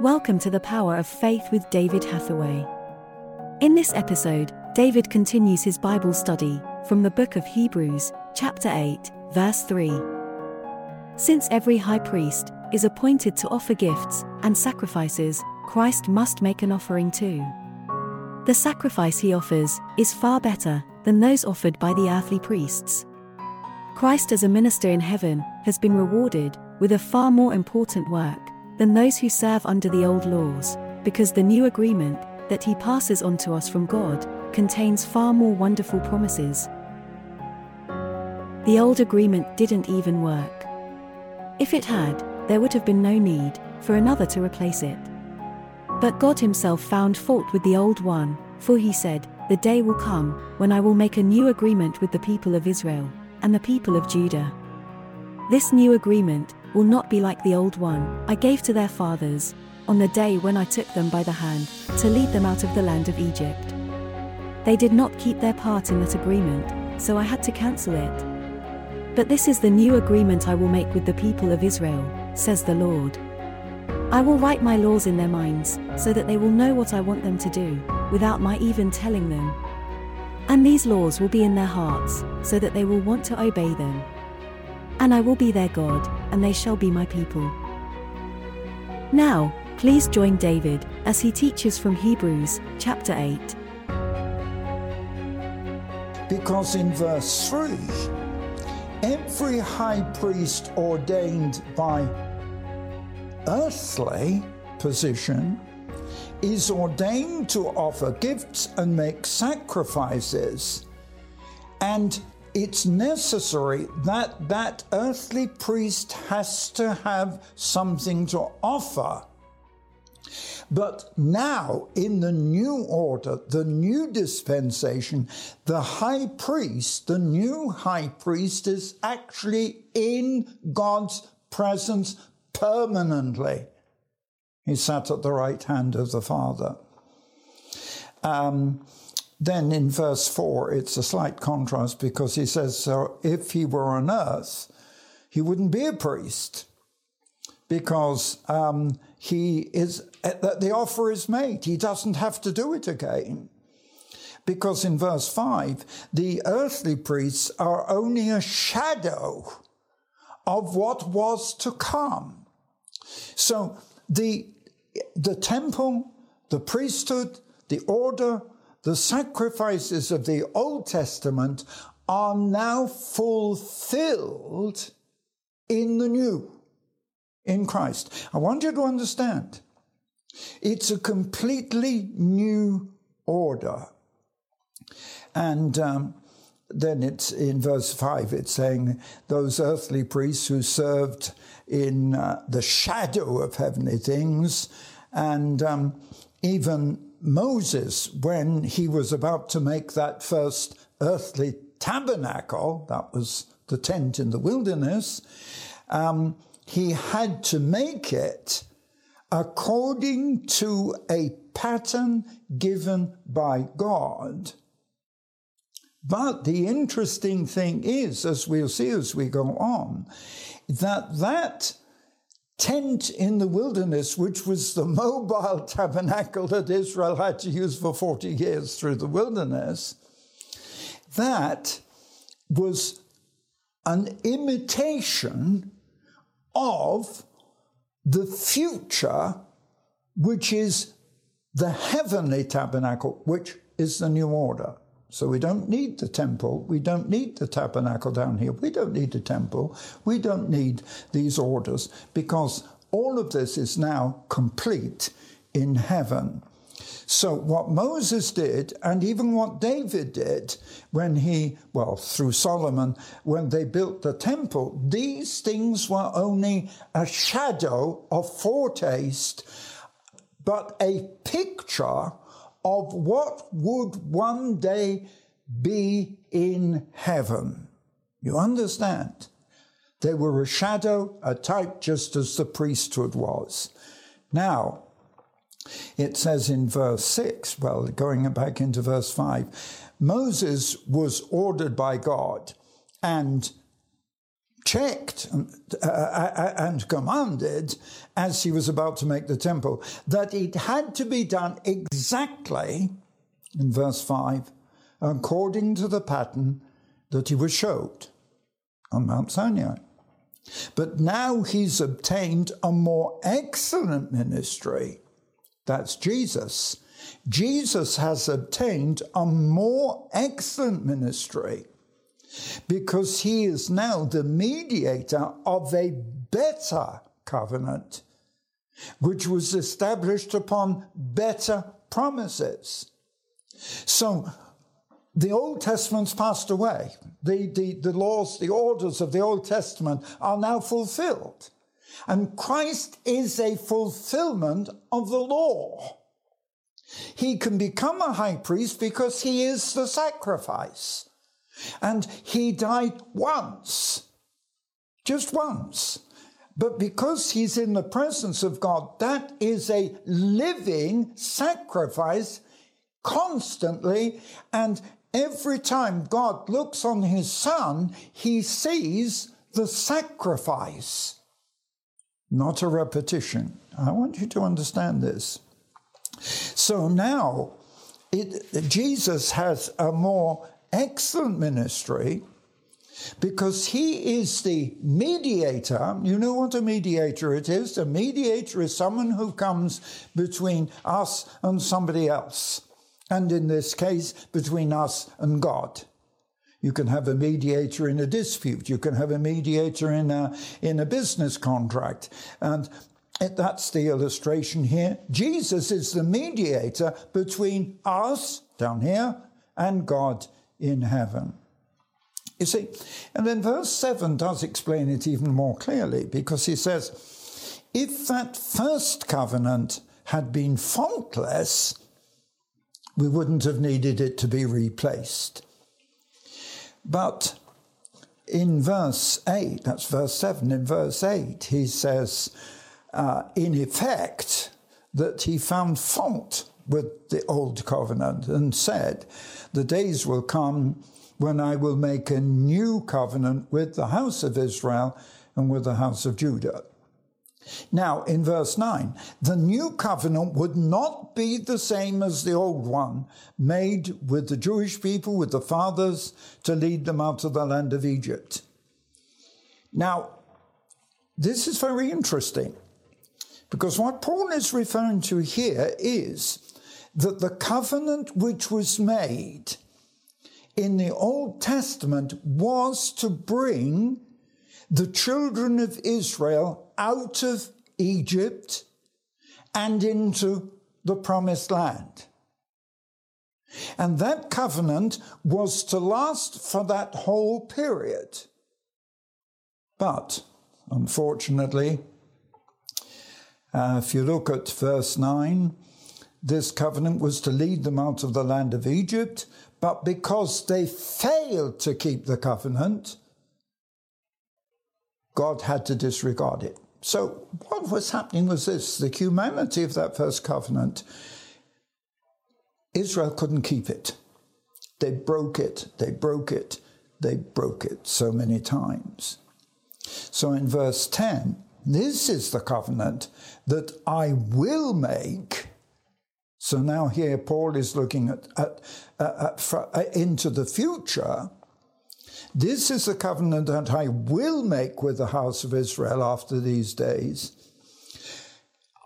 Welcome to the Power of Faith with David Hathaway. In this episode, David continues his Bible study from the book of Hebrews, chapter 8, verse 3. Since every high priest is appointed to offer gifts and sacrifices, Christ must make an offering too. The sacrifice he offers is far better than those offered by the earthly priests. Christ as a minister in heaven has been rewarded with a far more important work than those who serve under the old laws, because the new agreement that he passes on to us from God contains far more wonderful promises. The old agreement didn't even work. If it had, there would have been no need for another to replace it. But God Himself found fault with the old one, for He said, The day will come when I will make a new agreement with the people of Israel and the people of Judah. This new agreement will not be like the old one I gave to their fathers on the day when I took them by the hand to lead them out of the land of Egypt. They did not keep their part in that agreement, so I had to cancel it. But this is the new agreement I will make with the people of Israel, says the Lord. I will write my laws in their minds, so that they will know what I want them to do, without my even telling them. And these laws will be in their hearts, so that they will want to obey them. And I will be their God, and they shall be my people. Now, please join David as he teaches from Hebrews chapter 8. Because in verse 3, every high priest ordained by earthly position is ordained to offer gifts and make sacrifices. And it's necessary that that earthly priest has to have something to offer. But now, in the new order, the new dispensation, the high priest, the new high priest is actually in God's presence permanently. He sat at the right hand of the Father. Um, then in verse 4, it's a slight contrast because he says, So if he were on earth, he wouldn't be a priest because um, he is, the offer is made. He doesn't have to do it again. Because in verse 5, the earthly priests are only a shadow of what was to come. So the, the temple, the priesthood, the order, the sacrifices of the Old Testament are now fulfilled in the new, in Christ. I want you to understand it's a completely new order. And um, then it's in verse 5, it's saying, Those earthly priests who served in uh, the shadow of heavenly things, and um, even Moses, when he was about to make that first earthly tabernacle, that was the tent in the wilderness, um, he had to make it according to a pattern given by God. But the interesting thing is, as we'll see as we go on, that that tent in the wilderness, which was the mobile tabernacle that Israel had to use for 40 years through the wilderness, that was an imitation of the future, which is the heavenly tabernacle, which is the new order. So we don't need the temple. We don't need the tabernacle down here. We don't need the temple. We don't need these orders because all of this is now complete in heaven. So, what Moses did, and even what David did when he, well, through Solomon, when they built the temple, these things were only a shadow, a foretaste, but a picture of what would one day be in heaven. You understand? They were a shadow, a type, just as the priesthood was. Now, it says in verse 6, well, going back into verse 5, Moses was ordered by God and checked and, uh, uh, and commanded as he was about to make the temple that it had to be done exactly, in verse 5, according to the pattern that he was showed on Mount Sinai. But now he's obtained a more excellent ministry. That's Jesus. Jesus has obtained a more excellent ministry because he is now the mediator of a better covenant, which was established upon better promises. So the Old Testament's passed away. The, the, the laws, the orders of the Old Testament are now fulfilled. And Christ is a fulfillment of the law. He can become a high priest because he is the sacrifice. And he died once, just once. But because he's in the presence of God, that is a living sacrifice constantly. And every time God looks on his son, he sees the sacrifice, not a repetition. I want you to understand this. So now, it, Jesus has a more excellent ministry because he is the mediator. You know what a mediator it is? A mediator is someone who comes between us and somebody else. And in this case, between us and God. You can have a mediator in a dispute. You can have a mediator in a, in a business contract. And that's the illustration here. Jesus is the mediator between us down here and God in heaven. You see, and then verse 7 does explain it even more clearly because he says, if that first covenant had been faultless, we wouldn't have needed it to be replaced. But in verse 8, that's verse 7, in verse 8, he says, uh, in effect, that he found fault with the old covenant and said, The days will come when I will make a new covenant with the house of Israel and with the house of Judah. Now, in verse 9, the new covenant would not be the same as the old one made with the Jewish people, with the fathers, to lead them out of the land of Egypt. Now, this is very interesting because what Paul is referring to here is that the covenant which was made in the Old Testament was to bring the children of Israel out of Egypt and into the promised land. And that covenant was to last for that whole period. But, unfortunately, uh, if you look at verse 9, this covenant was to lead them out of the land of Egypt, but because they failed to keep the covenant, God had to disregard it. So, what was happening was this the humanity of that first covenant, Israel couldn't keep it. They broke it, they broke it, they broke it so many times. So, in verse 10, this is the covenant that I will make so now here Paul is looking at, at, at, at, uh, into the future. This is the covenant that I will make with the house of Israel after these days.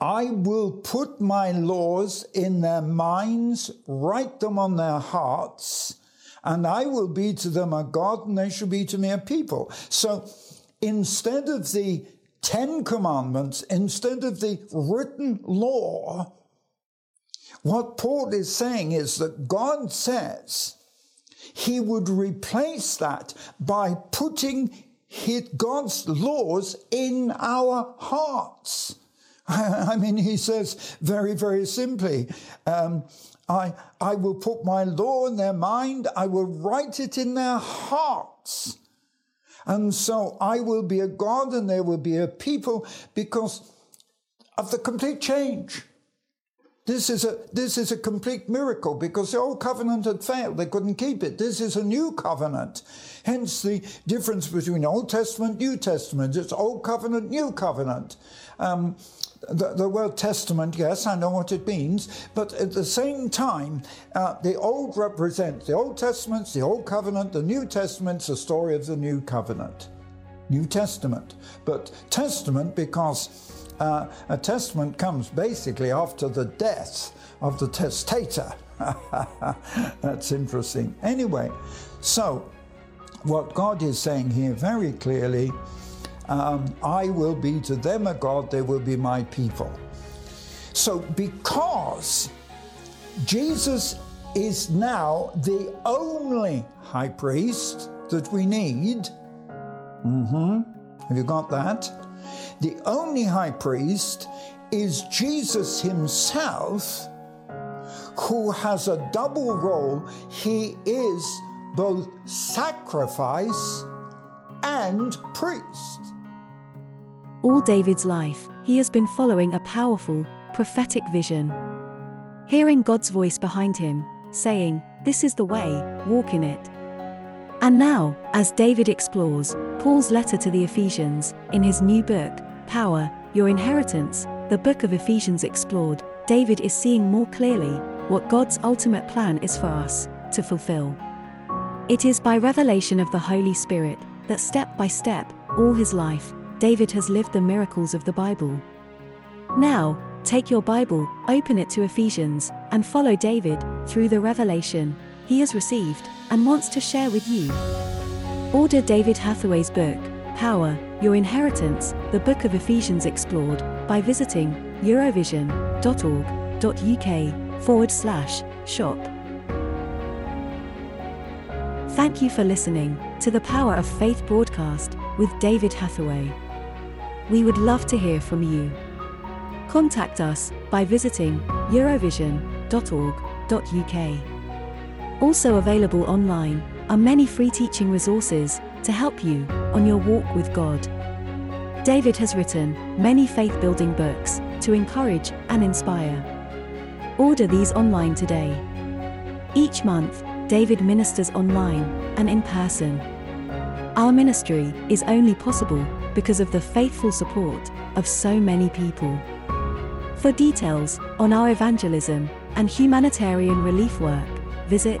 I will put my laws in their minds, write them on their hearts, and I will be to them a God, and they shall be to me a people. So instead of the Ten Commandments, instead of the written law, what Paul is saying is that God says he would replace that by putting his, God's laws in our hearts. I mean, he says very, very simply, um, I, I will put my law in their mind, I will write it in their hearts. And so I will be a God and there will be a people because of the complete change. This is a this is a complete miracle because the old covenant had failed. They couldn't keep it. This is a new covenant. Hence the difference between Old Testament, New Testament. It's Old Covenant, New Covenant. Um, the, the, word testament, yes, I know what it means, but at the same time, uh, the Old represents the Old Testament, the Old Covenant, the New Testament's the story of the New Covenant. New Testament. But Testament because uh, a testament comes basically after the death of the testator. That's interesting. Anyway, so what God is saying here very clearly um, I will be to them a God, they will be my people. So, because Jesus is now the only high priest that we need, mm-hmm, have you got that? The only high priest is Jesus himself, who has a double role. He is both sacrifice and priest. All David's life, he has been following a powerful, prophetic vision. Hearing God's voice behind him, saying, This is the way, walk in it. And now, as David explores Paul's letter to the Ephesians, in his new book, Power, Your Inheritance, the book of Ephesians explored, David is seeing more clearly what God's ultimate plan is for us to fulfill. It is by revelation of the Holy Spirit that step by step, all his life, David has lived the miracles of the Bible. Now, take your Bible, open it to Ephesians, and follow David through the revelation he has received and wants to share with you. Order David Hathaway's book, Power, Your Inheritance, the Book of Ephesians Explored, by visiting eurovision.org.uk forward slash shop. Thank you for listening to the Power of Faith broadcast with David Hathaway. We would love to hear from you. Contact us by visiting eurovision.org.uk. Also available online are many free teaching resources to help you on your walk with God. David has written many faith building books to encourage and inspire. Order these online today. Each month, David ministers online and in person. Our ministry is only possible because of the faithful support of so many people. For details on our evangelism and humanitarian relief work, visit